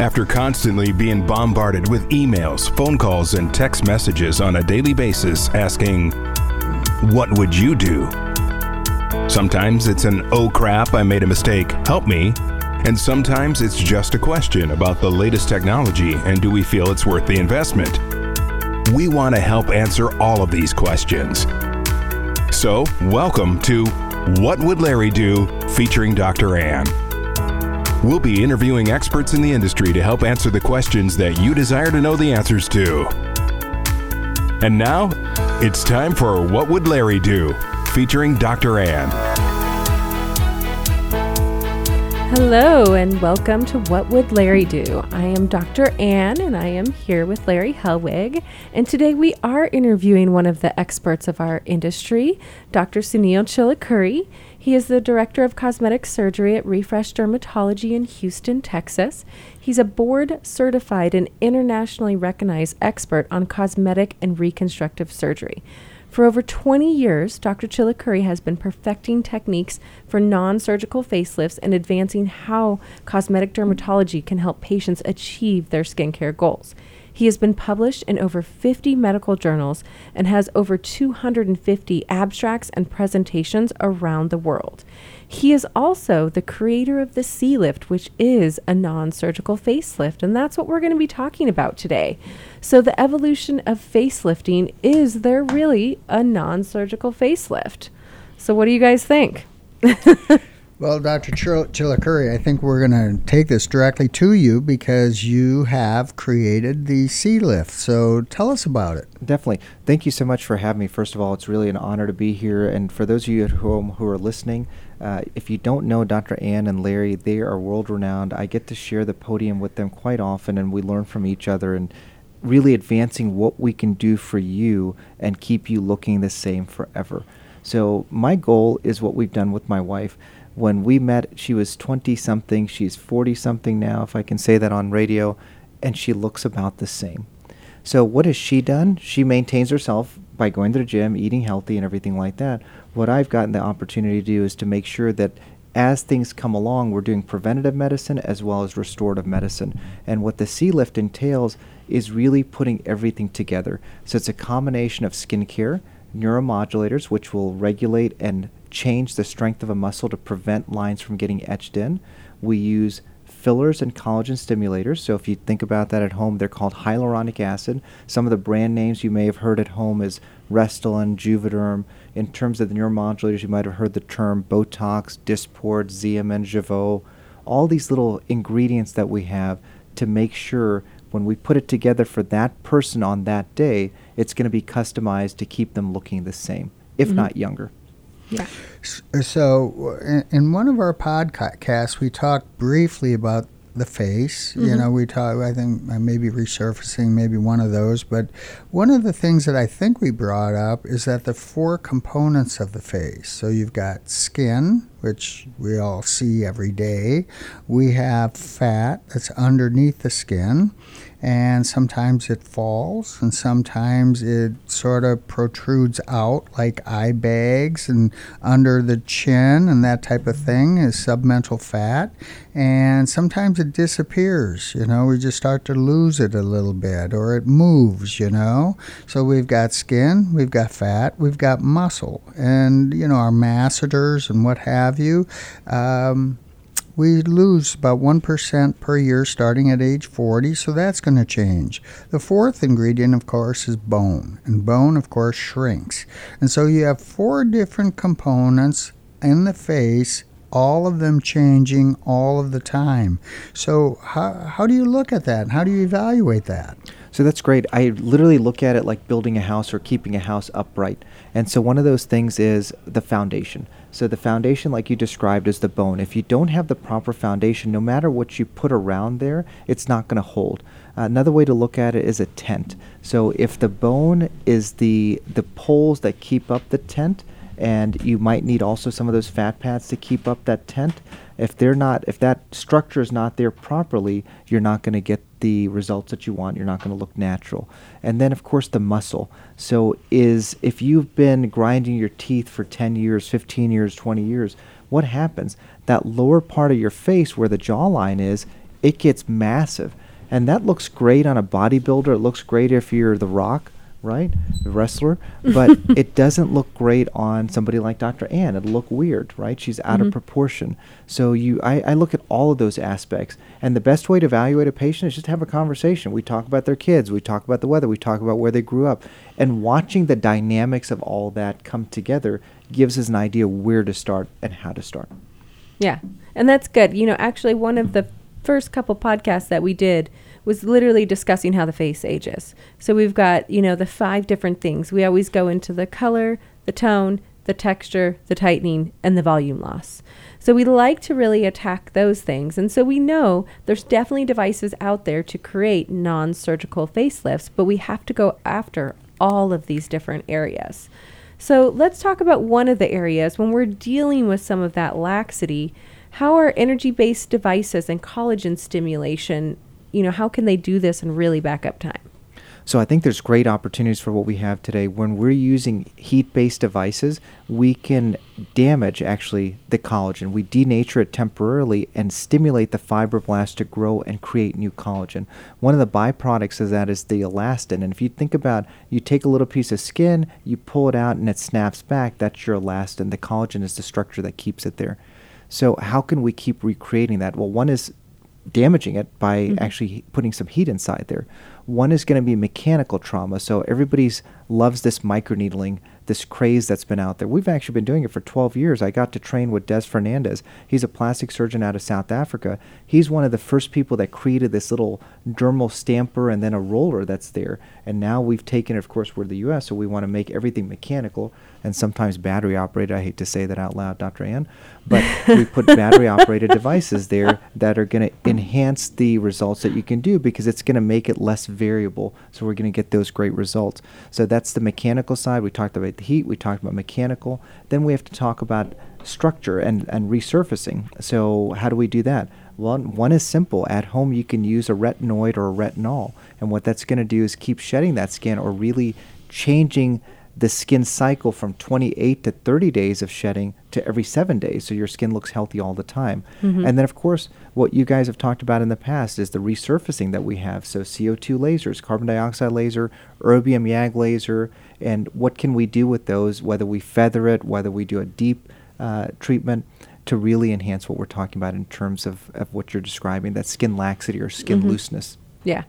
After constantly being bombarded with emails, phone calls, and text messages on a daily basis asking, What would you do? Sometimes it's an oh crap, I made a mistake, help me. And sometimes it's just a question about the latest technology and do we feel it's worth the investment. We want to help answer all of these questions. So, welcome to What Would Larry Do? featuring Dr. Ann. We'll be interviewing experts in the industry to help answer the questions that you desire to know the answers to. And now, it's time for What Would Larry Do? featuring Dr. Ann. Hello, and welcome to What Would Larry Do? I am Dr. Ann, and I am here with Larry Helwig. And today we are interviewing one of the experts of our industry, Dr. Suneel Chilukuri. He is the director of cosmetic surgery at Refresh Dermatology in Houston, Texas. He's a board certified and internationally recognized expert on cosmetic and reconstructive surgery. For over 20 years, Dr. Chilukuri has been perfecting techniques for non surgical facelifts and advancing how cosmetic dermatology can help patients achieve their skincare goals. He has been published in over 50 medical journals and has over 250 abstracts and presentations around the world. He is also the creator of the C Lift, which is a non surgical facelift, and that's what we're going to be talking about today. So, the evolution of facelifting is there really a non surgical facelift? So, what do you guys think? Well, Dr. Chilakuri, I think we're going to take this directly to you because you have created the C Lift. So tell us about it. Definitely. Thank you so much for having me. First of all, it's really an honor to be here. And for those of you at home who are listening, uh, if you don't know Dr. Ann and Larry, they are world renowned. I get to share the podium with them quite often, and we learn from each other and really advancing what we can do for you and keep you looking the same forever. So, my goal is what we've done with my wife when we met, she was 20 something. She's 40 something now, if I can say that on radio, and she looks about the same. So, what has she done? She maintains herself by going to the gym, eating healthy, and everything like that. What I've gotten the opportunity to do is to make sure that as things come along, we're doing preventative medicine as well as restorative medicine. And what the C Lift entails is really putting everything together. So, it's a combination of skincare, neuromodulators, which will regulate and change the strength of a muscle to prevent lines from getting etched in. We use fillers and collagen stimulators. So if you think about that at home, they're called hyaluronic acid. Some of the brand names you may have heard at home is Restylane, Juvederm. In terms of the neuromodulators, you might have heard the term Botox, Dysport, Xeomin, Jeuveau. All these little ingredients that we have to make sure when we put it together for that person on that day, it's going to be customized to keep them looking the same, if mm-hmm. not younger. Yeah. So, in one of our podcasts, we talked briefly about the face. Mm-hmm. You know, we talk. I think maybe resurfacing, maybe one of those. But one of the things that I think we brought up is that the four components of the face. So you've got skin, which we all see every day. We have fat that's underneath the skin and sometimes it falls and sometimes it sort of protrudes out like eye bags and under the chin and that type of thing is submental fat. And sometimes it disappears you know we just start to lose it a little bit or it moves you know. So we've got skin we've got fat we've got muscle. And you know our masseters and what have you um, we lose about 1% per year starting at age 40, so that's going to change. The fourth ingredient, of course, is bone, and bone, of course, shrinks. And so you have four different components in the face all of them changing all of the time. So, how, how do you look at that? How do you evaluate that? So, that's great. I literally look at it like building a house or keeping a house upright. And so, one of those things is the foundation. So the foundation, like you described, is the bone. If you don't have the proper foundation, no matter what you put around there, it's not going to hold. Uh, another way to look at it is a tent. So if the bone is the the poles that keep up the tent, and you might need also some of those fat pads to keep up that tent. If they're not, if that structure is not there properly, you're not going to get the results that you want. You're not going to look natural. And then, of course, the muscle. So, is if you've been grinding your teeth for 10 years, 15 years, 20 years, what happens? That lower part of your face where the jawline is, it gets massive. And that looks great on a bodybuilder. It looks great if you're The Rock, right? The wrestler. But it doesn't look great on somebody like Dr. Ann. It'll look weird, right? She's out Mhm. of proportion. So you I, I look at all of those aspects. And the best way to evaluate a patient is just to have a conversation. We talk about their kids, we talk about the weather, we talk about where they grew up. And watching the dynamics of all that come together gives us an idea where to start and how to start. Yeah. And that's good. You know, actually, one of the first couple podcasts that we did was literally discussing how the face ages. So we've got, you know, the five different things. We always go into the color, the tone, the texture, the tightening, and the volume loss. So we like to really attack those things. And so we know there's definitely devices out there to create non surgical facelifts, but we have to go after all of these different areas. So let's talk about one of the areas when we're dealing with some of that laxity. How are energy based devices and collagen stimulation, you know, how can they do this and really back up time? So I think there's great opportunities for what we have today. When we're using heat-based devices, we can damage actually the collagen. We denature it temporarily and stimulate the fibroblasts to grow and create new collagen. One of the byproducts of that is the elastin. And if you think about, you take a little piece of skin, you pull it out, and it snaps back. That's your elastin. The collagen is the structure that keeps it there. So how can we keep recreating that? Well, one is damaging it by Mhm. actually putting some heat inside there. One is going to be mechanical trauma. So everybody's loves this microneedling, this craze that's been out there. We've actually been doing it for 12 years. I got to train with Des Fernandes. He's a plastic surgeon out of South Africa. He's one of the first people that created this little dermal stamper and then a roller that's there. And now we've taken it, of course, we're the US, so we want to make everything mechanical and sometimes battery operated. I hate to say that out loud, Dr. Ann, but we put battery operated devices there that are going to enhance the results that you can do because it's going to make it less variable. So we're going to get those great results. So that's the mechanical side. We talked about the heat, we talked about mechanical. Then we have to talk about structure and, and resurfacing. So how do we do that? One, one is simple. At home, you can use a retinoid or a retinol. And what that's going to do is keep shedding that skin or really changing the skin cycle from 28 to 30 days of shedding to every seven days so your skin looks healthy all the time. Mhm. And then, of course, what you guys have talked about in the past is the resurfacing that we have. So, CO2 lasers, carbon dioxide laser, erbium YAG laser, and what can we do with those, whether we feather it, whether we do a deep uh, treatment to really enhance what we're talking about in terms of, of what you're describing that skin laxity or skin Mhm. looseness. Yeah.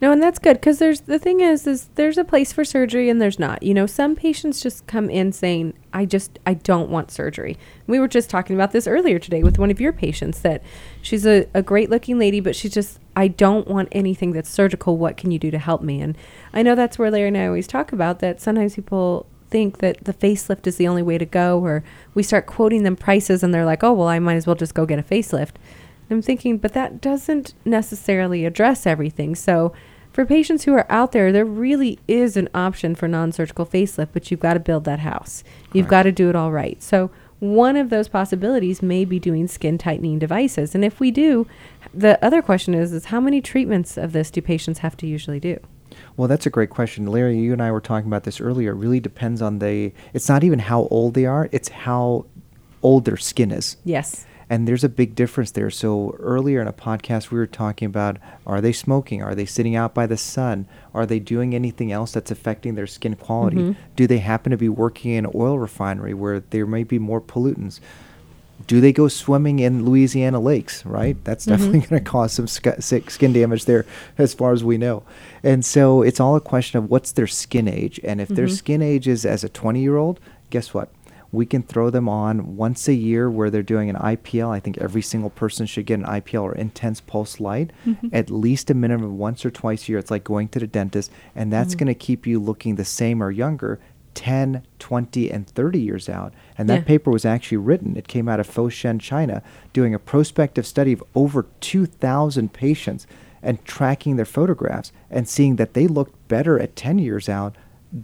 No, and that's good because there's the thing is is there's a place for surgery and there's not. You know, some patients just come in saying, "I just I don't want surgery." We were just talking about this earlier today with one of your patients that she's a, a great looking lady, but she's just I don't want anything that's surgical. What can you do to help me? And I know that's where Larry and I always talk about that. Sometimes people think that the facelift is the only way to go, or we start quoting them prices and they're like, "Oh, well, I might as well just go get a facelift." I'm thinking, but that doesn't necessarily address everything. So, for patients who are out there, there really is an option for non surgical facelift, but you've got to build that house. You've got to do it all right. So, one of those possibilities may be doing skin tightening devices. And if we do, the other question is, is how many treatments of this do patients have to usually do? Well, that's a great question. Larry, you and I were talking about this earlier. It really depends on the, it's not even how old they are, it's how old their skin is. Yes. And there's a big difference there. So earlier in a podcast, we were talking about are they smoking? Are they sitting out by the sun? Are they doing anything else that's affecting their skin quality? Mhm. Do they happen to be working in an oil refinery where there may be more pollutants? Do they go swimming in Louisiana lakes? Right, that's definitely going to cause some sc- sick skin damage there, as far as we know. And so it's all a question of what's their skin age. And if their Mhm. skin age is as a 20 year old, guess what? We can throw them on once a year where they're doing an IPL. I think every single person should get an IPL or intense pulse light Mhm. at least a minimum of once or twice a year. It's like going to the dentist, and that's Mhm. going to keep you looking the same or younger 10, 20, and 30 years out. And that Yeah. paper was actually written. It came out of Foshan, China, doing a prospective study of over 2,000 patients and tracking their photographs and seeing that they looked better at 10 years out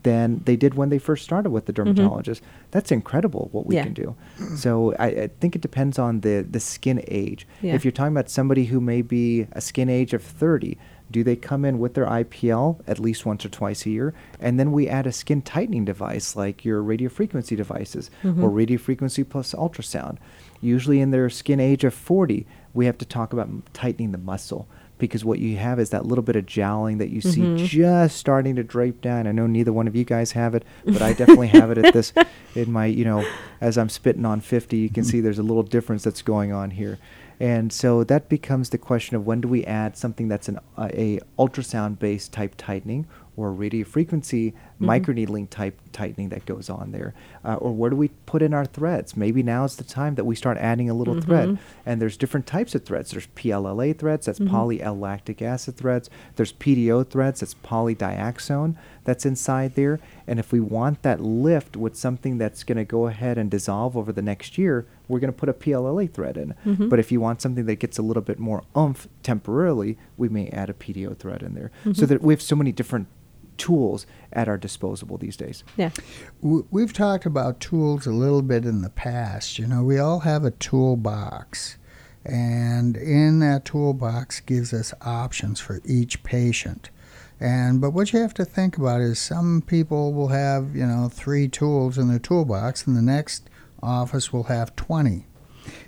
than they did when they first started with the Mhm. dermatologist. That's incredible what we Yeah. can do. So I, I think it depends on the, the skin age. Yeah. If you're talking about somebody who may be a skin age of 30, do they come in with their IPL at least once or twice a year? And then we add a skin tightening device like your radiofrequency devices or Mhm. radiofrequency plus ultrasound. Usually in their skin age of 40, we have to talk about tightening the muscle because what you have is that little bit of jowling that you see just starting to drape down. I know neither one of you guys have it, but I definitely have it at this in my, you know, as I'm spitting on 50, you can see there's a little difference that's going on here. And so that becomes the question of when do we add something that's an uh, a ultrasound based type tightening or radio frequency Mm-hmm. microneedling type tightening that goes on there, uh, or where do we put in our threads? Maybe now is the time that we start adding a little thread. Mm-hmm. And there's different types of threads. There's PLLA threads, that's mm-hmm. lactic acid threads. There's PDO threads, that's polydiaxone that's inside there. And if we want that lift with something that's going to go ahead and dissolve over the next year, we're going to put a PLLA thread in. But if you want something that gets a little bit more oomph temporarily, we may add a PDO thread in there. So that we have so many different tools at our disposal these days. Yeah. We've talked about tools a little bit in the past. You know, we all have a toolbox, and in that toolbox gives us options for each patient. And but what you have to think about is some people will have you know three tools in their toolbox, and the next office will have twenty.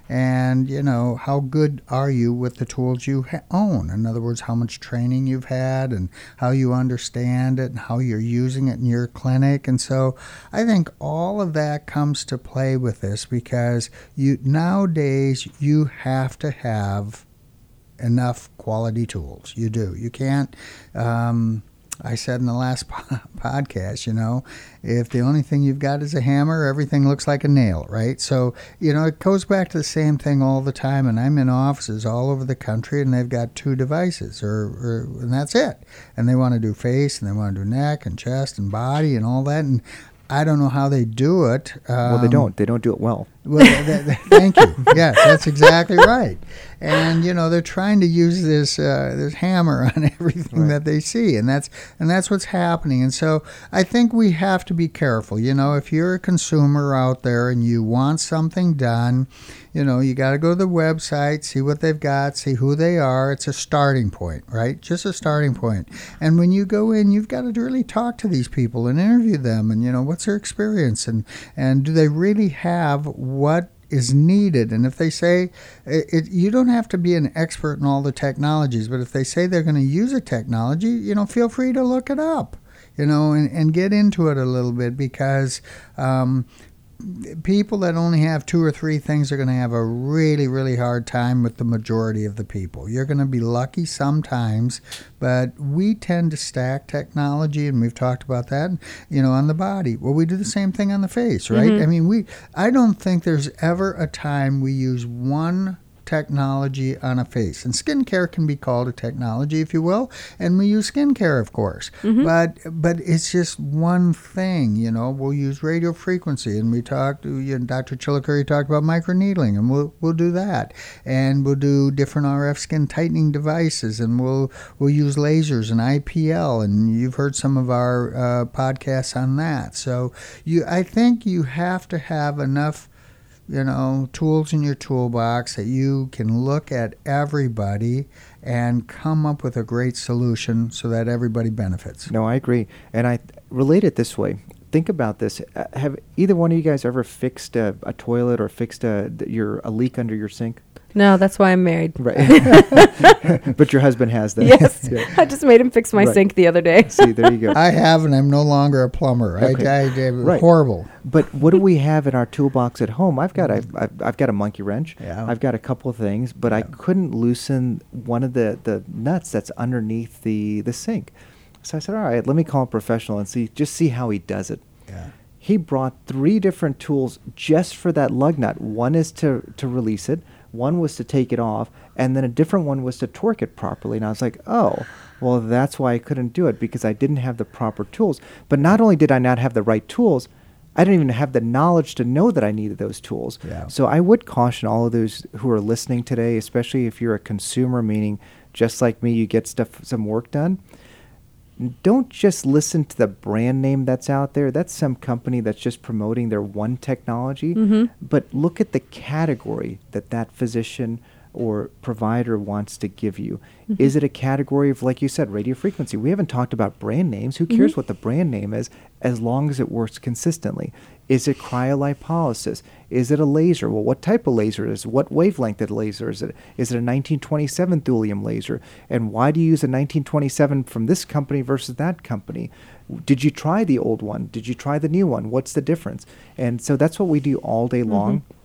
And you know how good are you with the tools you ha- own? In other words, how much training you've had, and how you understand it, and how you're using it in your clinic. And so, I think all of that comes to play with this because you nowadays you have to have enough quality tools. You do. You can't. Um, I said in the last po- podcast, you know, if the only thing you've got is a hammer, everything looks like a nail, right? So, you know, it goes back to the same thing all the time. And I'm in offices all over the country and they've got two devices, or, or and that's it. And they want to do face and they want to do neck and chest and body and all that. And I don't know how they do it. well, they Um, don't. They don't do it well. Well, th- th- th- thank you. Yes, that's exactly right. And you know they're trying to use this uh, this hammer on everything Right. that they see, and that's and that's what's happening. And so I think we have to be careful. You know, if you're a consumer out there and you want something done, you know, you got to go to the website, see what they've got, see who they are. It's a starting point, right? Just a starting point. And when you go in, you've got to really talk to these people and interview them, and you know, what's their experience, and and do they really have what is needed. And if they say it, it, you don't have to be an expert in all the technologies, but if they say they're going to use a technology, you know, feel free to look it up, you know, and, and get into it a little bit because um, people that only have two or three things are going to have a really, really hard time with the majority of the people. You're going to be lucky sometimes, but we tend to stack technology, and we've talked about that, you know, on the body. Well, we do the same thing on the face, right? Mm-hmm. I mean, we. I don't think there's ever a time we use one technology on a face. And skincare can be called a technology, if you will. And we use skincare, of course. But but it's just one thing, you know. We'll use radio frequency, and we talked. You know, Dr. Chilukuri talked about microneedling, and we'll we'll do that. And we'll do different RF skin tightening devices, and we'll we'll use lasers and IPL, and you've heard some of our uh, podcasts on that. So you, I think you have to have enough you know, tools in your toolbox that you can look at everybody and come up with a great solution so that everybody benefits. No, I agree, and I relate it this way. Think about this: uh, Have either one of you guys ever fixed a, a toilet or fixed a your a leak under your sink? No, that's why I'm married. Right. but your husband has that. yes. Yeah. I just made him fix my Right. sink the other day. See, there you go. I have, and I'm no longer a plumber. Okay. I, I, I Right. horrible. But what do we have in our toolbox at home? I've got a, mm. I've, I've got a monkey wrench. Yeah. I've got a couple of things, but I couldn't loosen one of the, the nuts that's underneath the, the sink. So I said, all right, let me call a professional and see just see how he does it. Yeah. He brought three different tools just for that lug nut. One is to, to release it, one was to take it off, and then a different one was to torque it properly. And I was like, oh, well, that's why I couldn't do it because I didn't have the proper tools. But not only did I not have the right tools, I didn't even have the knowledge to know that I needed those tools. Yeah. So I would caution all of those who are listening today, especially if you're a consumer, meaning just like me, you get stuff, some work done don't just listen to the brand name that's out there. That's some company that's just promoting their one technology. Mm-hmm. But look at the category that that physician or provider wants to give you. Mm-hmm. Is it a category of, like you said, radio frequency? We haven't talked about brand names. Who cares mm-hmm. what the brand name is as long as it works consistently? Is it cryolipolysis? Is it a laser? Well, what type of laser is it? What wavelength of laser is it? Is it a 1927 thulium laser? And why do you use a 1927 from this company versus that company? Did you try the old one? Did you try the new one? What's the difference? And so that's what we do all day long. Mm-hmm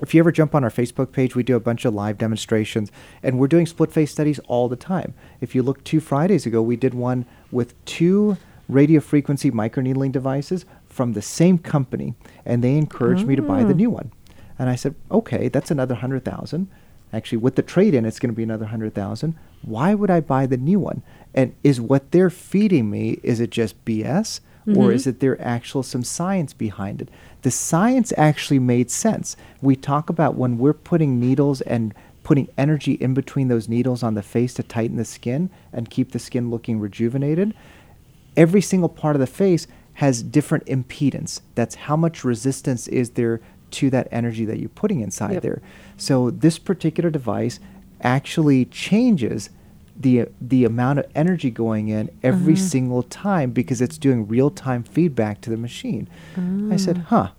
if you ever jump on our Facebook page, we do a bunch of live demonstrations, and we're doing split face studies all the time. If you look two Fridays ago, we did one with two radio frequency microneedling devices from the same company, and they encouraged me to buy the ah. new one. And I said, okay, that's another hundred thousand. Actually, with the trade in, it's going to be another hundred thousand. Why would I buy the new one? And is what they're feeding me is it just BS? Mm-hmm. Or is it there actual some science behind it? The science actually made sense. We talk about when we're putting needles and putting energy in between those needles on the face to tighten the skin and keep the skin looking rejuvenated. Every single part of the face has different impedance. That's how much resistance is there to that energy that you're putting inside yep. there. So this particular device actually changes the the amount of energy going in every uh-huh. single time because it's doing real time feedback to the machine. Uh. I said, ah. "Huh,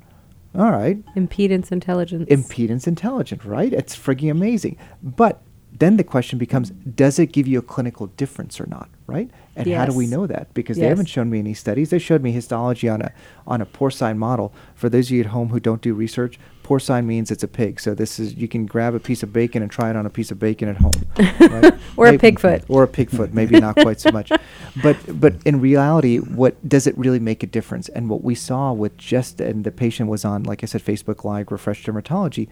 all right." Impedance intelligence. Impedance intelligence, right? It's frigging amazing. But then the question becomes, does it give you a clinical difference or not, right? And yes. how do we know that? Because yes. they haven't shown me any studies. They showed me histology on a on a porcine model. For those of you at home who don't do research, porcine means it's a pig. So this is you can grab a piece of bacon and try it on a piece of bacon at home, right? or maybe, a pig foot. Or a pig foot, maybe not quite so much. But but in reality, what does it really make a difference? And what we saw with just and the patient was on, like I said, Facebook Live, Refresh Dermatology.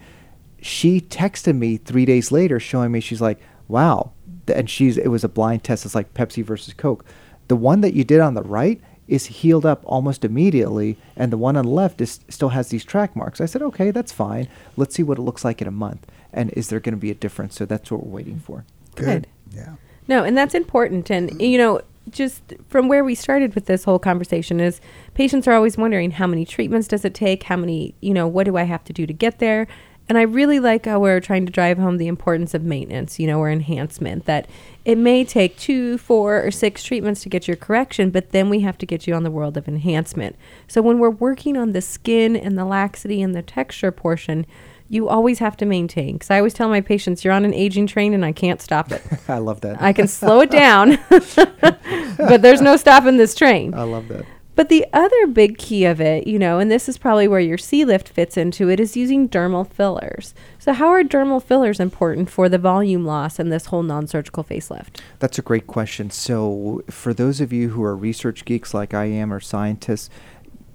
She texted me three days later, showing me she's like, "Wow," and she's it was a blind test. It's like Pepsi versus Coke. The one that you did on the right is healed up almost immediately, and the one on the left is, still has these track marks. I said, okay, that's fine. Let's see what it looks like in a month. And is there going to be a difference? So that's what we're waiting for. Good. Good. Yeah. No, and that's important. And, you know, just from where we started with this whole conversation is patients are always wondering how many treatments does it take? How many, you know, what do I have to do to get there? And I really like how we're trying to drive home the importance of maintenance, you know, or enhancement. That it may take two, four, or six treatments to get your correction, but then we have to get you on the world of enhancement. So when we're working on the skin and the laxity and the texture portion, you always have to maintain. Because I always tell my patients, you're on an aging train and I can't stop it. I love that. I can slow it down, but there's no stopping this train. I love that. But the other big key of it, you know, and this is probably where your C-lift fits into it, is using dermal fillers. So, how are dermal fillers important for the volume loss and this whole non surgical facelift? That's a great question. So, for those of you who are research geeks like I am or scientists,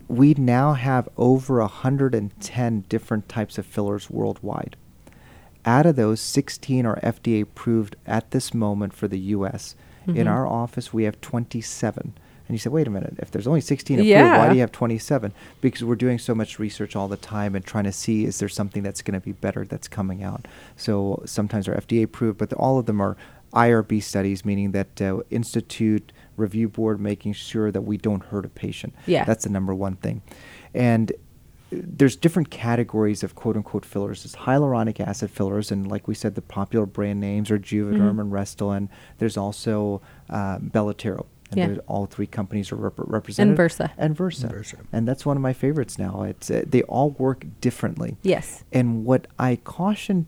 we now have over 110 different types of fillers worldwide. Out of those, 16 are FDA approved at this moment for the US. Mm-hmm. In our office, we have 27. And you say, wait a minute, if there's only 16 approved, yeah. why do you have 27? Because we're doing so much research all the time and trying to see is there something that's going to be better that's coming out. So sometimes they're FDA approved, but all of them are IRB studies, meaning that uh, Institute Review Board making sure that we don't hurt a patient. Yeah. That's the number one thing. And there's different categories of quote unquote fillers. There's hyaluronic acid fillers, and like we said, the popular brand names are Juvederm mm-hmm. and Restylane. There's also uh, Belotero and yeah. all three companies are rep- represented. And Versa. And Versa. Versa. And that's one of my favorites now. It's uh, they all work differently. Yes. And what I caution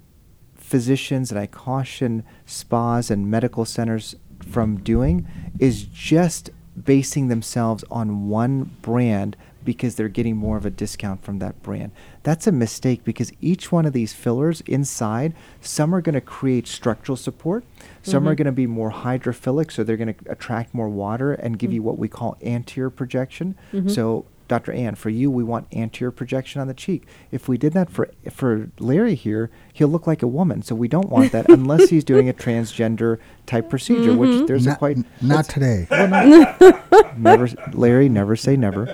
physicians and I caution spas and medical centers from doing is just basing themselves on one brand because they're getting more of a discount from that brand. That's a mistake because each one of these fillers inside, some are going to create structural support, some mm-hmm. are going to be more hydrophilic, so they're going to attract more water and give mm-hmm. you what we call anterior projection. Mm-hmm. So Dr. Ann, for you, we want anterior projection on the cheek. If we did that for for Larry here, he'll look like a woman. So we don't want that unless he's doing a transgender type procedure, mm-hmm. which there's not, a quite not today. Well, not, never, Larry, never say never.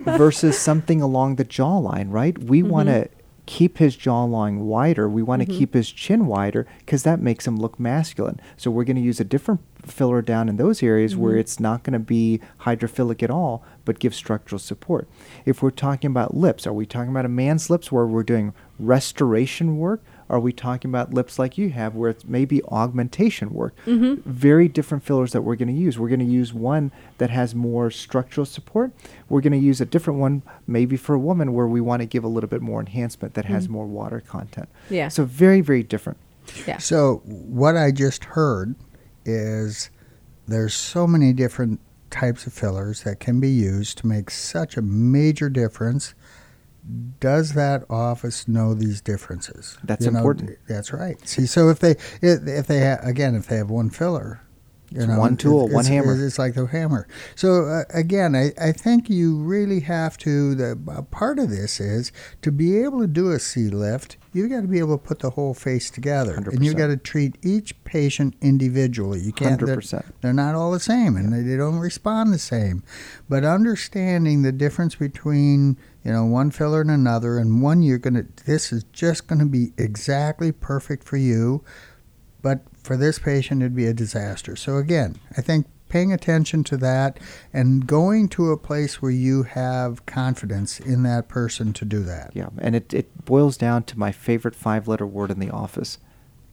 Versus something along the jawline, right? We mm-hmm. want to keep his jawline wider. We want to mm-hmm. keep his chin wider because that makes him look masculine. So we're going to use a different filler down in those areas mm-hmm. where it's not going to be hydrophilic at all, but give structural support. If we're talking about lips, are we talking about a man's lips where we're doing restoration work Are we talking about lips like you have, where it's maybe augmentation work? Mm-hmm. Very different fillers that we're going to use. We're going to use one that has more structural support. We're going to use a different one, maybe for a woman, where we want to give a little bit more enhancement that has more water content. Mm-hmm. Yeah. So very, very different. Yeah. So what I just heard is there's so many different types of fillers that can be used to make such a major difference. Does that office know these differences? That's You know, important. that's right. See, so if they if, they ha- again if they have one filler, you It's know, one tool, one hammer. It's, like the hammer. So uh, again, I, I think you really have to. The a part of this is to be able to do a C lift. You've got to be able to put the whole face together, and you 100%. got to treat each patient individually. You can't. they're- 100%. They're not all the same, and they, they don't respond the same. But understanding the difference between you know one filler and another, and one you're gonna. This is just going to be exactly perfect for you, but for this patient it'd be a disaster. So again, I think paying attention to that and going to a place where you have confidence in that person to do that. Yeah, and it, it boils down to my favorite five letter word in the office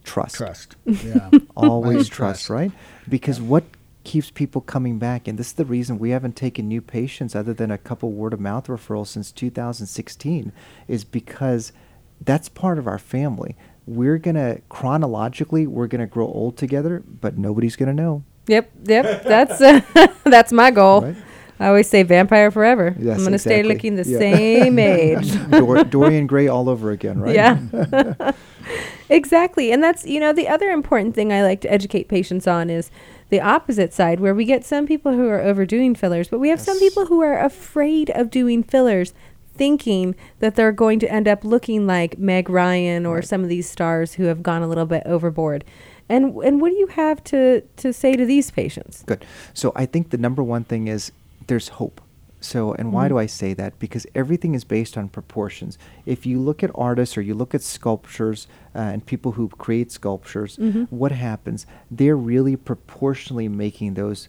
trust. Trust. Yeah. Always Trust. trust, right? Because what keeps people coming back, and this is the reason we haven't taken new patients other than a couple word of mouth referrals since 2016, is because that's part of our family. We're going to, chronologically, we're going to grow old together, but nobody's going to know. Yep, yep. That's uh, that's my goal. Right. I always say vampire forever. Yes, I'm going to stay looking the Yeah. same age. Dor- Dorian Gray all over again, right? Yeah. exactly. And that's, you know, the other important thing I like to educate patients on is the opposite side where we get some people who are overdoing fillers, but we have some people who are afraid of doing fillers thinking that they're going to end up looking like Meg Ryan or Right. some of these stars who have gone a little bit overboard. And and what do you have to to say to these patients? Good. So I think the number one thing is there's hope. So, and why Mhm. do I say that? Because everything is based on proportions. If you look at artists or you look at sculptures uh, and people who create sculptures, Mhm. what happens? They're really proportionally making those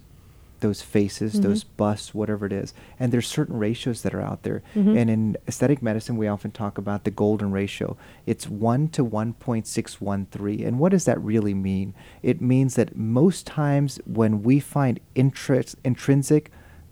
those faces, Mhm. those busts, whatever it is. And there's certain ratios that are out there. Mhm. And in aesthetic medicine, we often talk about the golden ratio. It's 1 to 1.613. And what does that really mean? It means that most times when we find interest, intrinsic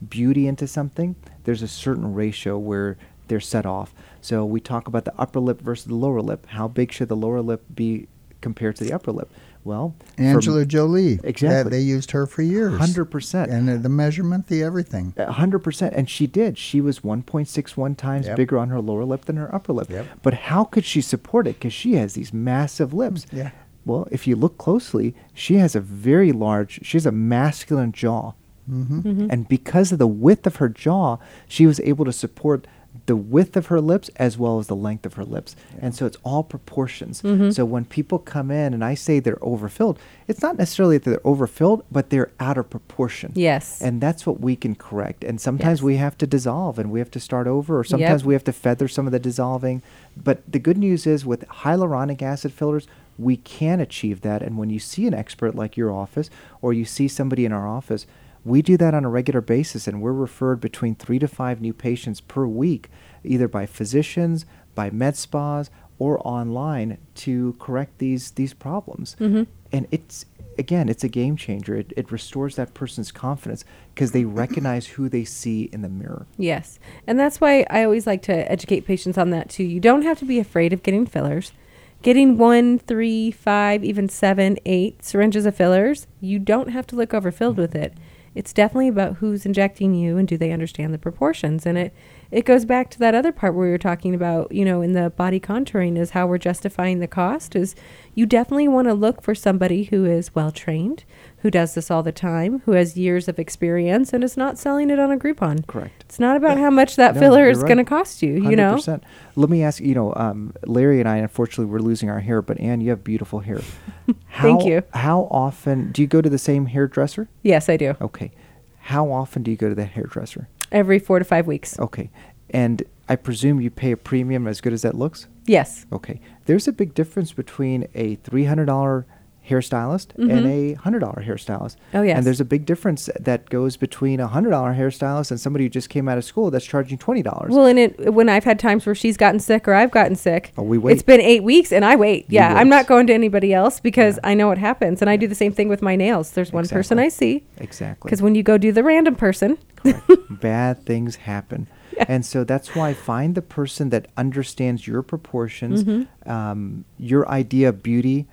beauty into something, there's a certain ratio where they're set off. So we talk about the upper lip versus the lower lip. How big should the lower lip be compared to the upper lip? Well, for Angela Jolie. Exactly. They used her for years. 100%. And the measurement, the everything. Hundred percent, and she did. She was 1.61 times Yep. bigger on her lower lip than her upper lip. Yep. But how could she support it? Because she has these massive lips. Yeah. Well, if you look closely, she has a very large. She has a masculine jaw, hmm Mhm. and because of the width of her jaw, she was able to support the width of her lips as well as the length of her lips. And so it's all proportions. Mhm. So when people come in and I say they're overfilled, it's not necessarily that they're overfilled, but they're out of proportion. Yes. And that's what we can correct. And sometimes Yes. we have to dissolve and we have to start over, or sometimes Yep. we have to feather some of the dissolving. But the good news is with hyaluronic acid fillers, we can achieve that. And when you see an expert like your office, or you see somebody in our office, we do that on a regular basis, and we're referred between three to five new patients per week, either by physicians, by med spas, or online to correct these these problems. Mhm. And it's again, it's a game changer. It, it restores that person's confidence because they recognize who they see in the mirror. Yes. And that's why I always like to educate patients on that too. You don't have to be afraid of getting fillers. Getting one, three, five, even seven, eight syringes of fillers, you don't have to look overfilled with it. It's definitely about who's injecting you and do they understand the proportions. And it, it goes back to that other part where we were talking about, you know, in the body contouring is how we're justifying the cost is you definitely want to look for somebody who is well trained, who does this all the time, who has years of experience and is not selling it on a Groupon. Correct. It's not about how much that No, filler is right. going to cost you, you know? Let me ask you know, um, Larry and I, unfortunately, we're losing our hair, but Anne, you have beautiful hair. how, Thank you. How often do you go to the same hairdresser? Yes, I do. Okay. How often do you go to that hairdresser? Every four to five weeks. Okay. And I presume you pay a premium as good as that looks? Yes. Okay. There's a big difference between a $300 hairstylist and a hundred dollar hairstylist. Mm-hmm. Oh, yes. And there's a big difference that goes between a hundred dollar hairstylist and somebody who just came out of school that's charging twenty dollars. Well, and it when I've had times where she's gotten sick or I've gotten sick, Oh, we wait. It's been eight weeks, and I wait. You yeah, I'm not going to anybody else because Yeah. I know what happens, and I do the same thing with my nails. There's one person I see exactly. because when you go do the random person, bad things happen. Yeah. And so that's why find the person that understands your proportions, Mm-hmm. um, your idea of beauty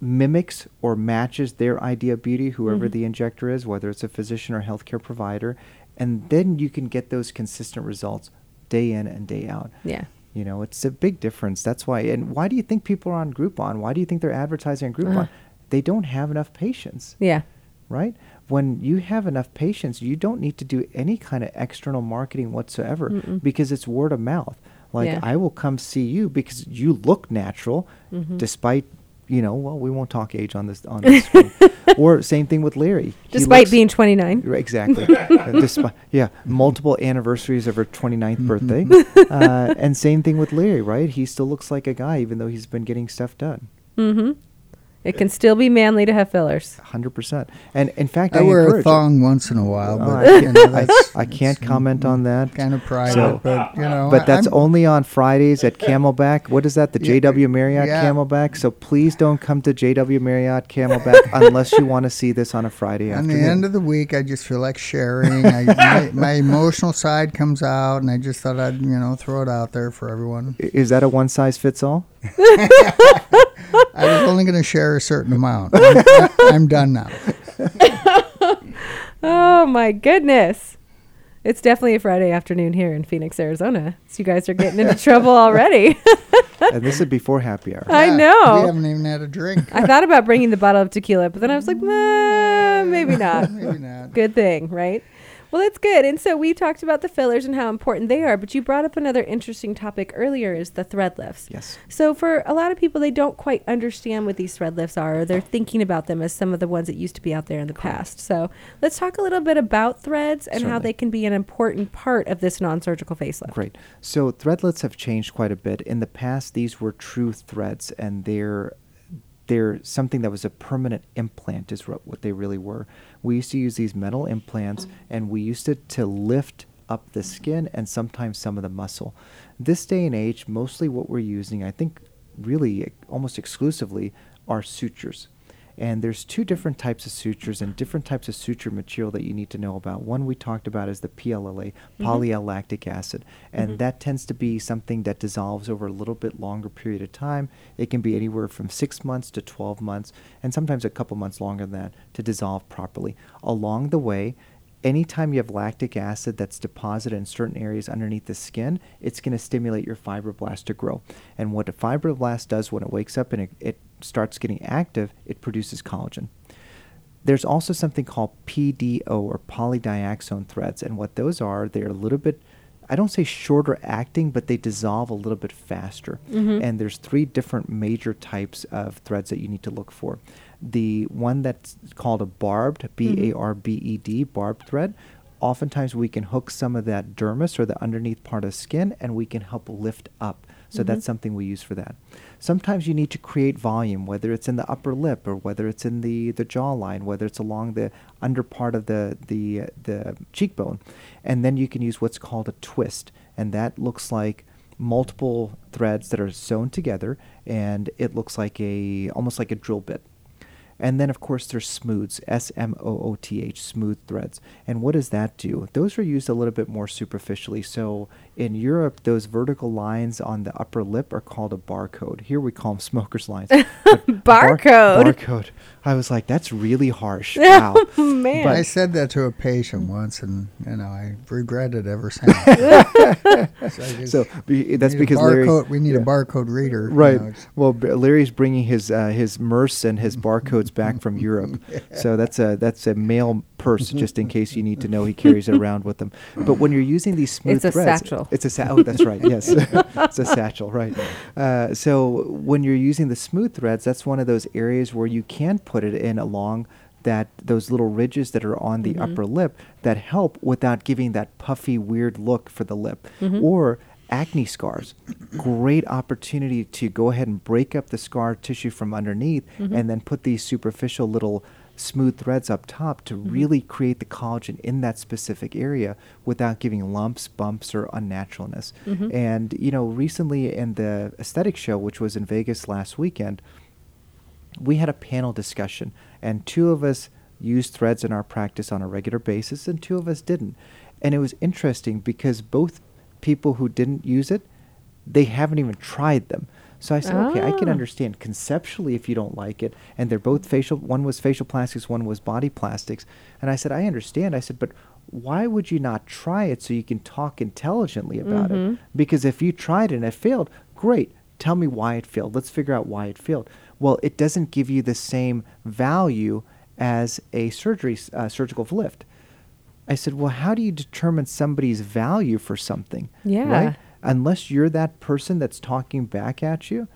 mimics or matches their idea of beauty, whoever Mm-hmm. the injector is, whether it's a physician or healthcare provider. And then you can get those consistent results day in and day out. yeah, You know, it's a big difference. That's why. And why do you think people are on Groupon? Why do you think they're advertising on Groupon? Uh. They don't have enough patience yeah, right? When you have enough patience, you don't need to do any kind of external marketing whatsoever Mm-mm. because it's word of mouth. Like Yeah. I will come see you because you look natural, Mhm. despite you know. Well, we won't talk age on this on this. screen. or same thing with Larry. Despite looks- being 29. Right, Exactly. Uh, despite, yeah, multiple anniversaries of her 29th birthday. uh, and same thing with Larry, right? He still looks like a guy even though he's been getting stuff done. Mm-hmm. It can still be manly to have fillers. 100%. And in fact, I, I wear a encourage it. thong once in a while, Oh, but I you can't- know, I- that's, I can't comment on that. Kind of private, So- but you know. But that's I'm- only on Fridays at Camelback. What is that? The JW Marriott yeah. Camelback. So please don't come to JW Marriott Camelback unless you want to see this on a Friday On afternoon. the end of the week, I just feel like sharing. I, my, my emotional side comes out, and I just thought I'd you know throw it out there for everyone. Is that a one size fits all? I was only going to share a certain amount. I'm, I'm done now. Oh my goodness. It's definitely a Friday afternoon here in Phoenix, Arizona. So you guys are getting into trouble already. and this is before happy hour. I Yeah, know. We haven't even had a drink. I thought about bringing the bottle of tequila, but then I was like, nah, maybe not. Maybe not. Good thing, right? Well, that's good. And so we talked about the fillers and how important they are, but you brought up another interesting topic earlier is the thread lifts. Yes. So for a lot of people, they don't quite understand what these thread lifts are, or they're thinking about them as some of the ones that used to be out there in the past. So let's talk a little bit about threads and how they can be an important part of this non-surgical facelift. Great. So threadlets have changed quite a bit. In the past, these were true threads, and they're they're something that was a permanent implant, is what, they really were. We used to use these metal implants, and we used it to lift up the skin and sometimes some of the muscle. This day and age, mostly what we're using, I think, really almost exclusively, are sutures. And there's two different types of sutures and different types of suture material that you need to know about. One we talked about is the PLLA, mm-hmm. poly-L lactic acid, and mm-hmm. that tends to be something that dissolves over a little bit longer period of time. It can be anywhere from six months to 12 months, and sometimes a couple months longer than that to dissolve properly. Along the way, anytime you have lactic acid that's deposited in certain areas underneath the skin, it's going to stimulate your fibroblast to grow. And what a fibroblast does when it wakes up and it, it starts getting active, it produces collagen. There's also something called PDO or polydiaxone threads, and what those are, they're a little bit I don't say shorter acting, but they dissolve a little bit faster. Mm-hmm. And there's three different major types of threads that you need to look for. The one that's called a barbed, B A R B E D, mm-hmm. barbed thread. Oftentimes we can hook some of that dermis or the underneath part of skin, and we can help lift up. So that's mm-hmm. something we use for that. Sometimes you need to create volume, whether it's in the upper lip or whether it's in the, the jawline, whether it's along the under part of the, the, the cheekbone. And then you can use what's called a twist. And that looks like multiple threads that are sewn together and it looks like a almost like a drill bit. And then, of course, there's smooths, S M O O T H, smooth threads. And what does that do? Those are used a little bit more superficially. So in Europe, those vertical lines on the upper lip are called a barcode. Here we call them smoker's lines. But bar- Barcode. barcode. I was like, that's really harsh. Wow. Man. I said that to a patient once, and you know I regret it ever since. so so be- that's need a because Larry. we need yeah. a barcode reader. you Right. know, well, Larry's bringing his uh, his MERS and his barcodes back from Europe, so that's a that's a mail purse mm-hmm. just in case you need to know he carries it around with him. But when you're using these smooth It's a threads, satchel. It's a sa- oh, that's right. Yes, it's a satchel. Right. Uh, so when you're using the smooth threads, that's one of those areas where you can put it in along that those little ridges that are on the mm-hmm. upper lip that help without giving that puffy weird look for the lip mm-hmm. or acne scars, great opportunity to go ahead and break up the scar tissue from underneath Mm-hmm. and then put these superficial little smooth threads up top to Mm-hmm. really create the collagen in that specific area without giving lumps, bumps, or unnaturalness. Mm-hmm. And, you know, recently in the aesthetic show, which was in Vegas last weekend, we had a panel discussion, and two of us used threads in our practice on a regular basis, and two of us didn't. And it was interesting because both people who didn't use it, they haven't even tried them. So I said, okay, I can Ah. understand conceptually if you don't like it. And they're both facial. One was facial plastics, one was body plastics. And I said, I understand. I said, but why would you not try it so you can talk intelligently about Mhm. it? Because if you tried it and it failed, great. Tell me why it failed. Let's figure out why it failed. Well, it doesn't give you the same value as a surgery uh, surgical lift. I said, well, how do you determine somebody's value for something? Yeah. Right? Unless you're that person that's talking back at you,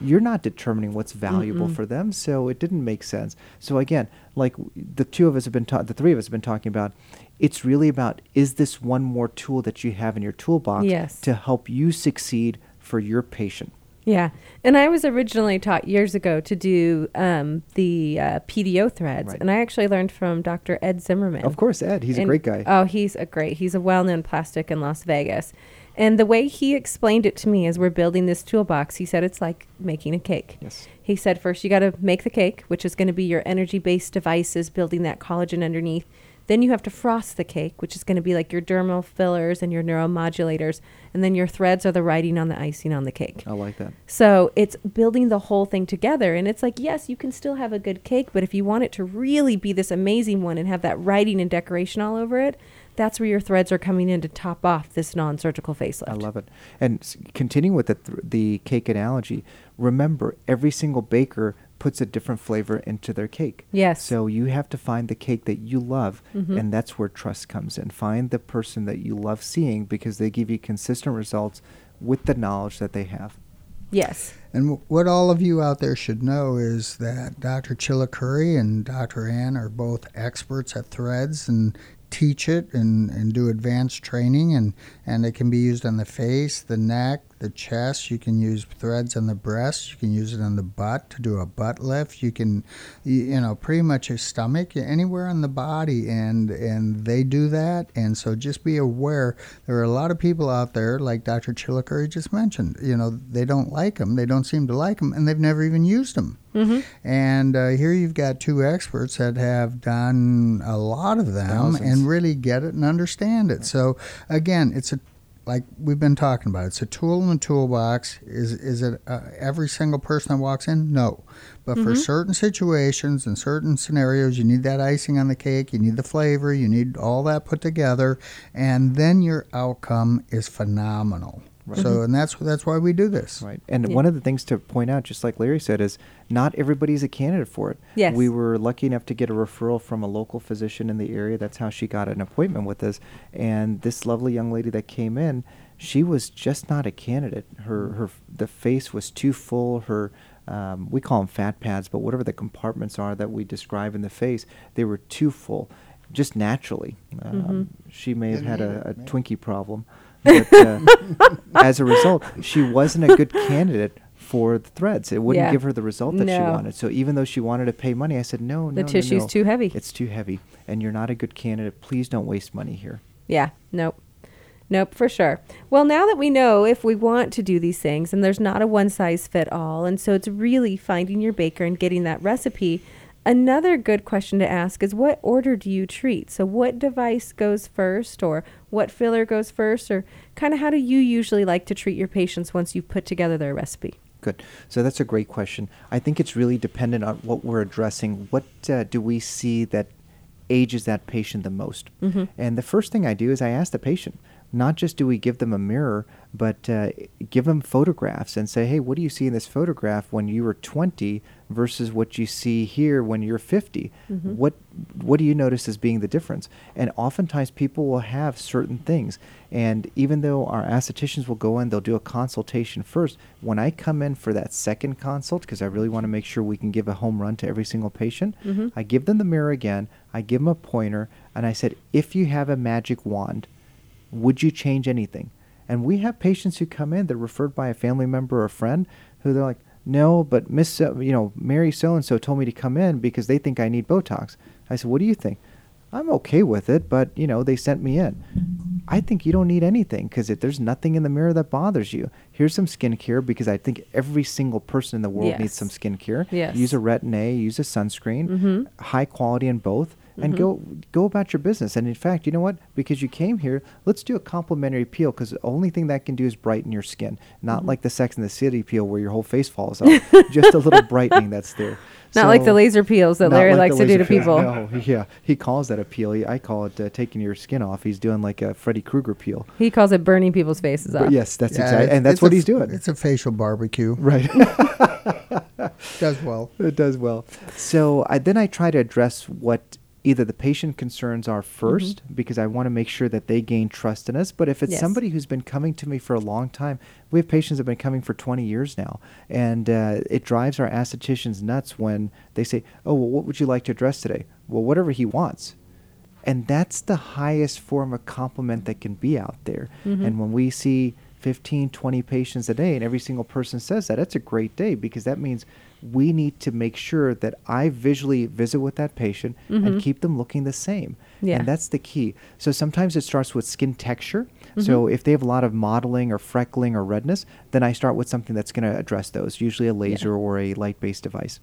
you're not determining what's valuable Mm-mm. for them. So it didn't make sense. So again, like the two of us have been, ta- the three of us have been talking about, it's really about is this one more tool that you have in your toolbox Yes. to help you succeed for your patient? Yeah, and I was originally taught years ago to do um, the uh, PDO threads, Right. and I actually learned from Dr. Ed Zimmerman. Of course, Ed, he's a great guy. Oh, he's a great. He's a well-known plastic in Las Vegas, and the way he explained it to me as we're building this toolbox, he said it's like making a cake. yes. He said first you got to make the cake, which is going to be your energy-based devices, building that collagen underneath. Then you have to frost the cake, which is going to be like your dermal fillers and your neuromodulators, and then your threads are the writing on the icing on the cake. I like that. So it's building the whole thing together. And it's like, yes, you can still have a good cake, but if you want it to really be this amazing one and have that writing and decoration all over it, that's where your threads are coming in to top off this non surgical facelift. I love it. And s- continuing with the, th- the cake analogy, remember every single baker puts a different flavor into their cake. Yes. So you have to find the cake that you love, Mhm. and that's where trust comes in. Find the person that you love seeing because they give you consistent results with the knowledge that they have. Yes. And w- what all of you out there should know is that Dr. Chilukuri and Dr. Ann are both experts at threads and teach it and, and do advanced training and, and it can be used on the face, the neck, the chest. You can use threads on the breast. You can use it on the butt to do a butt lift. You can, you, know, pretty much your stomach, anywhere on the body, and and they do that. And so just be aware. There are a lot of people out there, like Dr. Chilukuri just mentioned. You know, they don't like them. They don't seem to like them, and they've never even used them. Mm-hmm. And uh, here you've got two experts that have done a lot of them Thousands. and really get it and understand it. So again, it's a like we've been talking about. It's a tool in the toolbox. Is is it uh, every single person that walks in? No, but for Mhm. certain situations and certain scenarios, you need that icing on the cake. You need the flavor. You need all that put together, and then your outcome is phenomenal. Right. So, and that's that's why we do this. Right. And Yeah. one of the things to point out, just like Larry said, is not everybody's a candidate for it. Yes. We were lucky enough to get a referral from a local physician in the area. That's how she got an appointment with us. And this lovely young lady that came in, she was just not a candidate. Her her the face was too full. Her um, we call them fat pads, but whatever the compartments are that we describe in the face, they were too full, just naturally. Um, Mhm. She may have had a, a. Twinkie problem. But, uh, as a result, she wasn't a good candidate for the threads. It wouldn't Yeah. give her the result that she wanted. So even though she wanted to pay money, I said, no, no, The no, tissue's no. too heavy. It's too heavy, and you're not a good candidate. Please don't waste money here. Yeah, nope. Nope, for sure. Well, now that we know if we want to do these things, and there's not a one size fit all, and so it's really finding your baker and getting that recipe. Another good question to ask is what order do you treat? So, what device goes first, or what filler goes first, or kind of how do you usually like to treat your patients once you've put together their recipe? Good. So that's a great question. I think it's really dependent on what we're addressing. What uh, do we see that ages that patient the most? Mhm. And the first thing I do is I ask the patient, not just do we give them a mirror, but uh, give them photographs and say, hey, what do you see in this photograph when you were 20 versus what you see here when you're 50? Mhm. What what do you notice as being the difference? And oftentimes people will have certain things. And even though our aestheticians will go in, they'll do a consultation first. When I come in for that second consult, because I really want to make sure we can give a home run to every single patient, Mhm. I give them the mirror again, I give them a pointer, and I said, if you have a magic wand, would you change anything? And we have patients who come in, they're referred by a family member or a friend who they're like, no, but Miss, so, you know, Mary so and so told me to come in because they think I need Botox. I said, what do you think? I'm okay with it, but you know, they sent me in. I think you don't need anything because if there's nothing in the mirror that bothers you. Here's some skincare because I think every single person in the world needs some skincare. Yes. Use a Retin A, use a sunscreen, Mhm. high quality in both, and Mhm. go go about your business. And in fact, you know what? Because you came here, let's do a complimentary peel because the only thing that can do is brighten your skin, not Mhm. like the Sex and the City peel where your whole face falls off. Just a little brightening that's there. Not like the laser peels that Larry like likes to do to peel. people. No, yeah, he calls that a peel. He- I call it uh, taking your skin off. He's doing like a Freddy Krueger peel. He calls it burning people's faces But off. yes, that's Yeah, exactly, and that's what a he's doing. It's a facial barbecue. Right. Does well. It does well. So I, then I try to address what either the patient concerns are 1st because I want to make sure that they gain trust in us. But if it's Yes. somebody who's been coming to me for a long time, we have patients that have been coming for 20 years now, and uh, it drives our aestheticians nuts when they say, "Oh, well, what would you like to address today?" Well, whatever he wants. And that's the highest form of compliment that can be out there. Mhm. And when we see 15, 20 patients a day, and every single person says that, that's a great day because that means we need to make sure that I visually visit with that patient Mhm. and keep them looking the same. Yeah. And that's the key. So sometimes it starts with skin texture. So if they have a lot of modeling or freckling or redness, then I start with something that's going to address those, usually a laser or a light based device.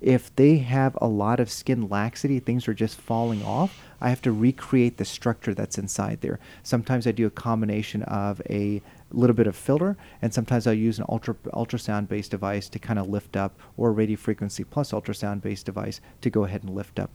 If they have a lot of skin laxity, things are just falling off, I have to recreate the structure that's inside there. Sometimes I do a combination of a little bit of filler, and sometimes I'll use an ultra ultrasound based device to kind of lift up, or a radio frequency plus ultrasound based device to go ahead and lift up.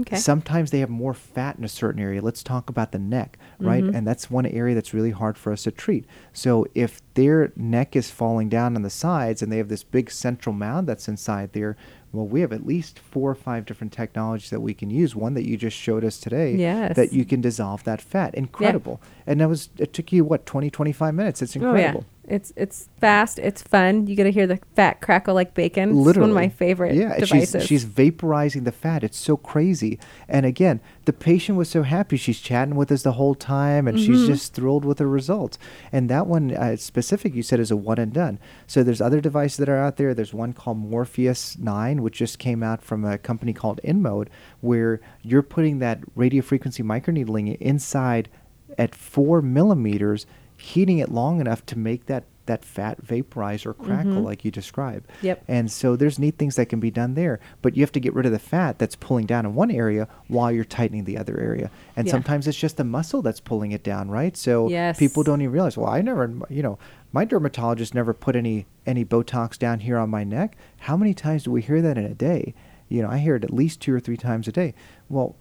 Okay. Sometimes they have more fat in a certain area. Let's talk about the neck, right? Mhm. And that's one area that's really hard for us to treat. So if their neck is falling down on the sides and they have this big central mound that's inside there, well, we have at least four or five different technologies that we can use. One that you just showed us today Yes. that you can dissolve that fat. Incredible. And that was it took you what 20 25 minutes. It's incredible. Oh, yeah. It's it's fast. It's fun. You get to hear the fat crackle like bacon. It's one of my favorite yeah, devices. she's she's vaporizing the fat. It's so crazy. And again, the patient was so happy. She's chatting with us the whole time, and she's Mhm. just thrilled with the results. And that one uh, specific, you said, is a one and done. So there's other devices that are out there. There's one called Morpheus Nine, which just came out from a company called InMode, where you're putting that radio frequency microneedling inside at four millimeters, heating it long enough to make that that fat vaporize or crackle Mhm. like you described. Yep. And so there's neat things that can be done there, but you have to get rid of the fat that's pulling down in one area while you're tightening the other area. And Yeah. sometimes it's just the muscle that's pulling it down, right? So Yes. people don't even realize, well, I never, you know, my dermatologist never put any any Botox down here on my neck. How many times do we hear that in a day? You know, I hear it at least two or three times a day. Well,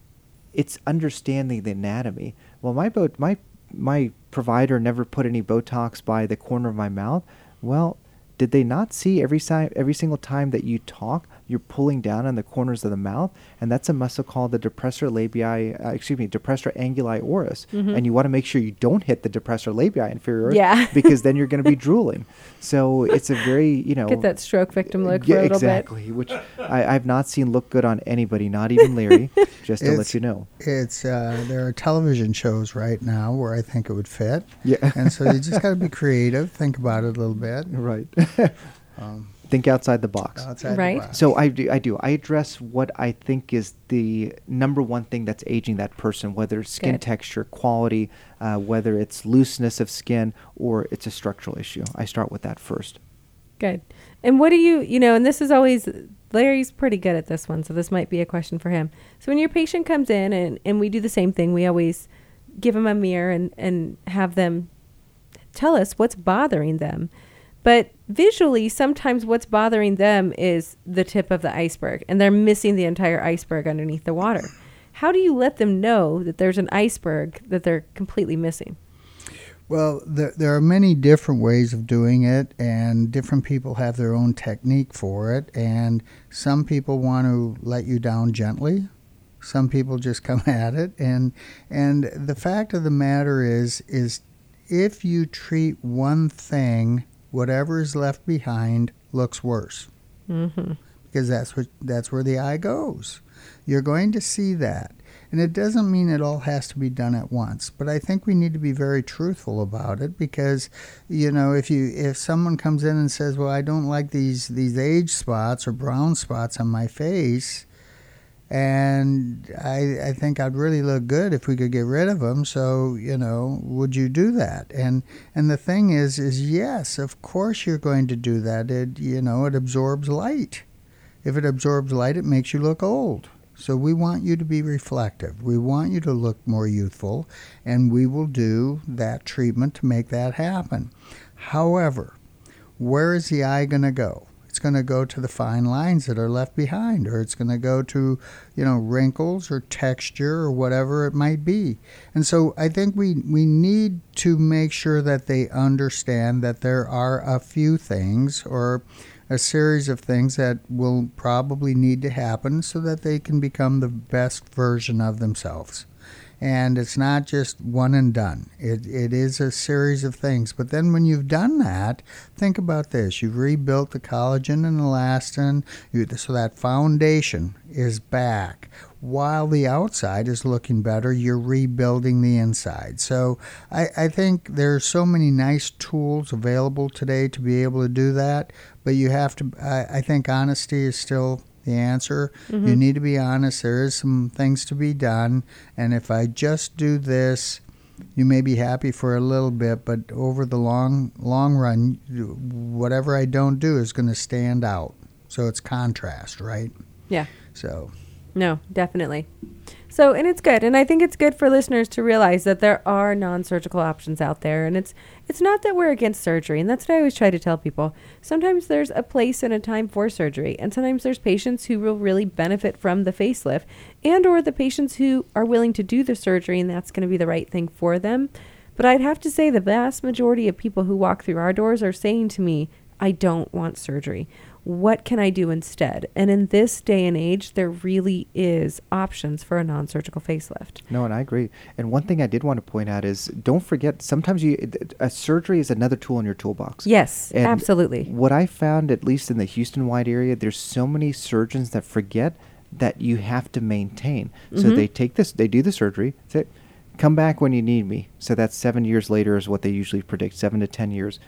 it's understanding the anatomy. Well, my bo- my my provider never put any Botox by the corner of my mouth. Well, did they not see every si- every single time that you talk, you're pulling down on the corners of the mouth, and that's a muscle called the depressor labii, uh, excuse me, depressor anguli oris, Mhm. and you want to make sure you don't hit the depressor labii inferior, Yeah. because then you're going to be drooling. So it's a very you know Get that stroke victim look yeah, for a little bit. exactly, which I, I've not seen look good on anybody, not even Larry. just to let you know. It's uh, there are television shows right now where I think it would fit, Yeah. and so you just got to be creative. Think about it a little bit. right. Um, Think outside the box. outside the Right. box. So I do, I do. I address what I think is the number one thing that's aging that person, whether it's skin Good. texture, quality, uh, whether it's looseness of skin, or it's a structural issue. I start with that first. Good. And what do you, you know, and this is always, Larry's pretty good at this one, so this might be a question for him. So when your patient comes in and, and we do the same thing, we always give them a mirror and, and have them tell us what's bothering them. But visually, sometimes what's bothering them is the tip of the iceberg, and they're missing the entire iceberg underneath the water. How do you let them know that there's an iceberg that they're completely missing? Well, there, there are many different ways of doing it, and different people have their own technique for it. And some people want to let you down gently. Some people just come at it, and and the fact of the matter is, is if you treat one thing, whatever is left behind looks worse Mm-hmm. because that's what that's where the eye goes. You're going to see that. And it doesn't mean it all has to be done at once, but I think we need to be very truthful about it because, you know, if you if someone comes in and says, "Well, I don't like these these age spots or brown spots on my face," and I, I think I'd really look good if we could get rid of them. So you know, would you do that? And and the thing is, is yes, of course you're going to do that. It you know it absorbs light. If it absorbs light, it makes you look old. So we want you to be reflective. We want you to look more youthful, and we will do that treatment to make that happen. However, where is the eye going to go? It's going to go to the fine lines that are left behind, or it's going to go to, you know, wrinkles or texture or whatever it might be. And so I think we, we need to make sure that they understand that there are a few things or a series of things that will probably need to happen so that they can become the best version of themselves and it's not just one and done. It, it is a series of things. But then when you've done that, think about this. You've rebuilt the collagen and elastin, you, so that foundation is back. While the outside is looking better, you're rebuilding the inside. So I, I think there's so many nice tools available today to be able to do that. But you have to, I, I think honesty is still the answer. Mm-hmm. You need to be honest. There is some things to be done, and if I just do this, you may be happy for a little bit, but over the long long run, whatever I don't do is going to stand out. So it's contrast, right? Yeah. So. No, definitely. So, and it's good, and I think it's good for listeners to realize that there are non-surgical options out there, and it's it's not that we're against surgery, and that's what I always try to tell people. Sometimes there's a place and a time for surgery, and sometimes there's patients who will really benefit from the facelift, and or the patients who are willing to do the surgery, and that's going to be the right thing for them. But I'd have to say the vast majority of people who walk through our doors are saying to me, "I don't want surgery." What can I do instead? And in this day and age, there really is options for a non-surgical facelift. No, and I agree. And one thing I did want to point out is don't forget sometimes you a surgery is another tool in your toolbox. Yes, and absolutely. What I found at least in the Houston wide area, there's so many surgeons that forget that you have to maintain. Mm-hmm. So they take this, they do the surgery, say, come back when you need me. So that's 7 years later is what they usually predict, 7 to 10 years.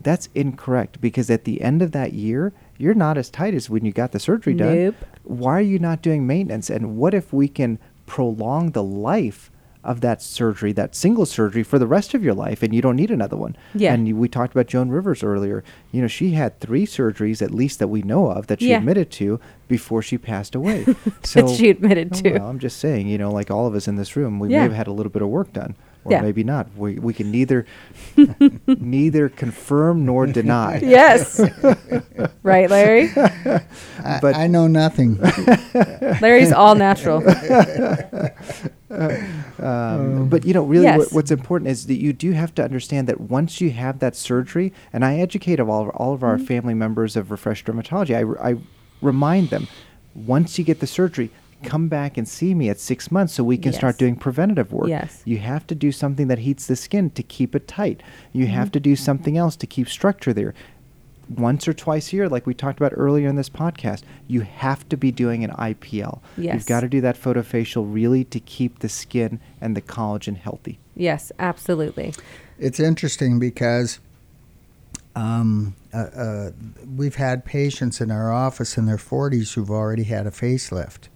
That's incorrect because at the end of that year, you're not as tight as when you got the surgery done. Nope. Why are you not doing maintenance? And what if we can prolong the life of that surgery, that single surgery, for the rest of your life, and you don't need another one? Yeah. And we talked about Joan Rivers earlier. You know, she had three surgeries, at least that we know of, that she yeah. admitted to before she passed away. so she admitted oh, to. Well, I'm just saying, you know, like all of us in this room, we yeah. may have had a little bit of work done or yeah. maybe not. We, we can neither neither confirm nor deny. Yes, right, Larry. I, but I know nothing. Larry's all natural. Um, but you know, really, yes. what, what's important is that you do have to understand that once you have that surgery, and I educate of all, all of our mm-hmm. family members of Refresh Dermatology, I, I remind them once you get the surgery, come back and see me at six months so we can yes. start doing preventative work. Yes. You have to do something that heats the skin to keep it tight. You mm-hmm. have to do something else to keep structure there. Once or twice a year, like we talked about earlier in this podcast, you have to be doing an IPL. Yes. You've got to do that photofacial really to keep the skin and the collagen healthy. Yes, absolutely. It's interesting because um, uh, uh, we've had patients in our office in their 40s who've already had a facelift.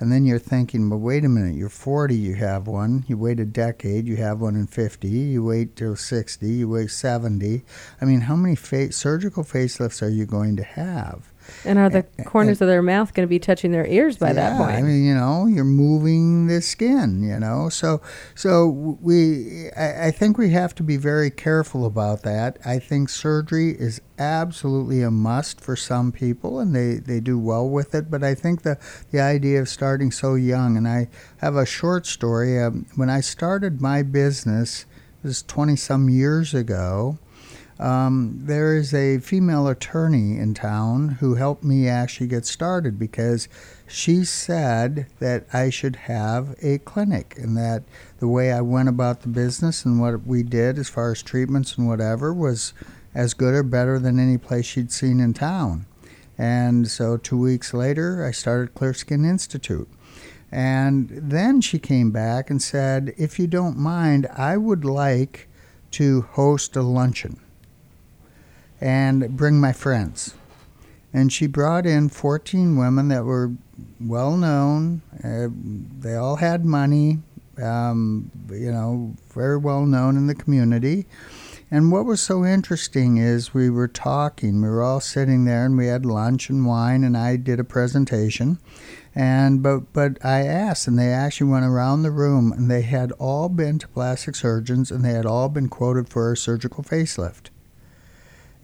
And then you're thinking, well, wait a minute, you're 40, you have one. You wait a decade, you have one in 50. You wait till 60, you wait 70. I mean, how many fa- surgical facelifts are you going to have? And are the and, corners and, of their mouth going to be touching their ears by yeah, that point? I mean, you know, you're moving the skin, you know. So, so we, I, I think we have to be very careful about that. I think surgery is absolutely a must for some people, and they, they do well with it. But I think the the idea of starting so young, and I have a short story. Um, when I started my business, it was 20 some years ago. Um, there is a female attorney in town who helped me actually get started because she said that I should have a clinic and that the way I went about the business and what we did as far as treatments and whatever was as good or better than any place she'd seen in town. And so two weeks later, I started Clear Skin Institute. And then she came back and said, If you don't mind, I would like to host a luncheon and bring my friends. And she brought in 14 women that were well known. Uh, they all had money, um, you know, very well known in the community. And what was so interesting is we were talking, we were all sitting there and we had lunch and wine, and I did a presentation. And but but I asked, and they actually went around the room, and they had all been to plastic surgeons, and they had all been quoted for a surgical facelift.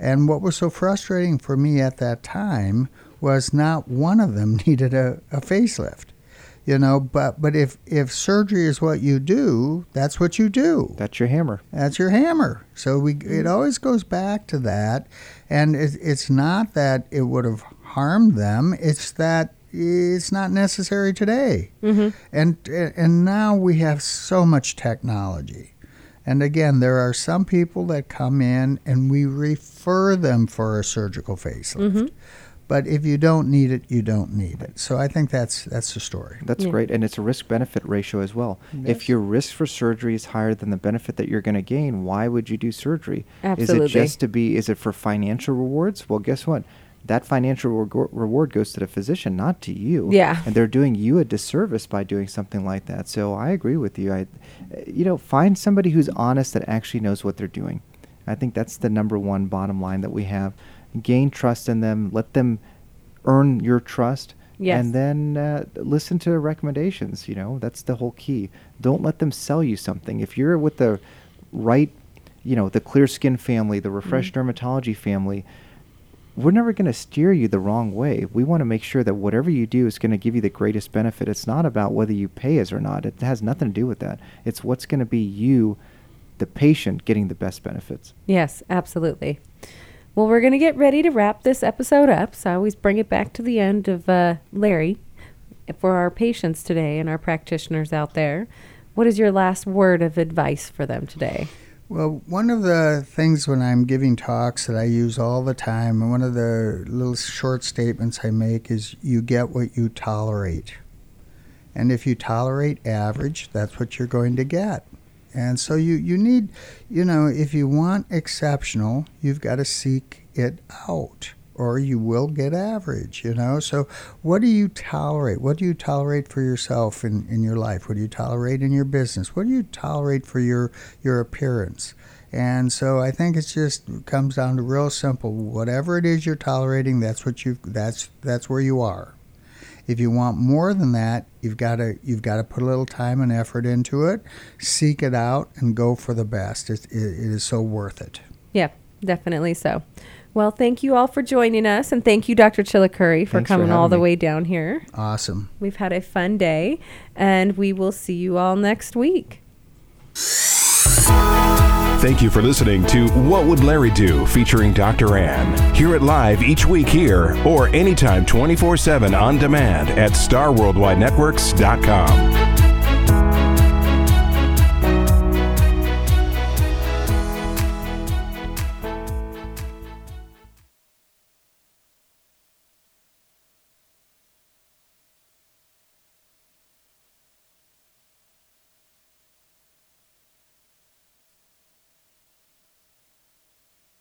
And what was so frustrating for me at that time was not one of them needed a, a facelift. You know, but but if if surgery is what you do, that's what you do. That's your hammer. That's your hammer. So we it always goes back to that, and it, it's not that it would have harmed them. It's that it's not necessary today. Mm-hmm. And and now we have so much technology. And again, there are some people that come in and we refer them for a surgical facelift. Mm-hmm. But if you don't need it, you don't need it. So I think that's that's the story. That's Yeah. great, and it's a risk benefit ratio as well. Yes. If your risk for surgery is higher than the benefit that you're going to gain, why would you do surgery? Absolutely. Is it just to be? Is it for financial rewards? Well, guess what? That financial rego- reward goes to the physician, not to you. Yeah. And they're doing you a disservice by doing something like that. So I agree with you. I, you know, find somebody who's honest that actually knows what they're doing. I think that's the number one bottom line that we have. Gain trust in them. Let them earn your trust. Yes. And then uh, listen to their recommendations. You know, that's the whole key. Don't let them sell you something. If you're with the right, you know, the clear skin family, the refresh dermatology family, we're never going to steer you the wrong way. We want to make sure that whatever you do is going to give you the greatest benefit. It's not about whether you pay us or not. It has nothing to do with that. It's what's going to be you, the patient, getting the best benefits. Yes, absolutely. Well, we're going to get ready to wrap this episode up. So I always bring it back to the end of uh, Larry for our patients today and our practitioners out there. What is your last word of advice for them today? Well, one of the things when I'm giving talks that I use all the time, and one of the little short statements I make is you get what you tolerate. And if you tolerate average, that's what you're going to get. And so you, you need, you know, if you want exceptional, you've got to seek it out or you will get average, you know? So what do you tolerate? What do you tolerate for yourself in, in your life? What do you tolerate in your business? What do you tolerate for your, your appearance? And so I think it's just comes down to real simple. Whatever it is you're tolerating, that's what you that's that's where you are. If you want more than that, you've got to you've got to put a little time and effort into it, seek it out, and go for the best. It, it, it is so worth it. Yeah, definitely so. Well, thank you all for joining us, and thank you, Dr. Chilukuri, for Thanks for coming all the me. way down here. Awesome. We've had a fun day, and we will see you all next week. Thank you for listening to What Would Larry Do featuring Dr. Ann. Hear it live each week here or anytime 24 7 on demand at starworldwidenetworks.com.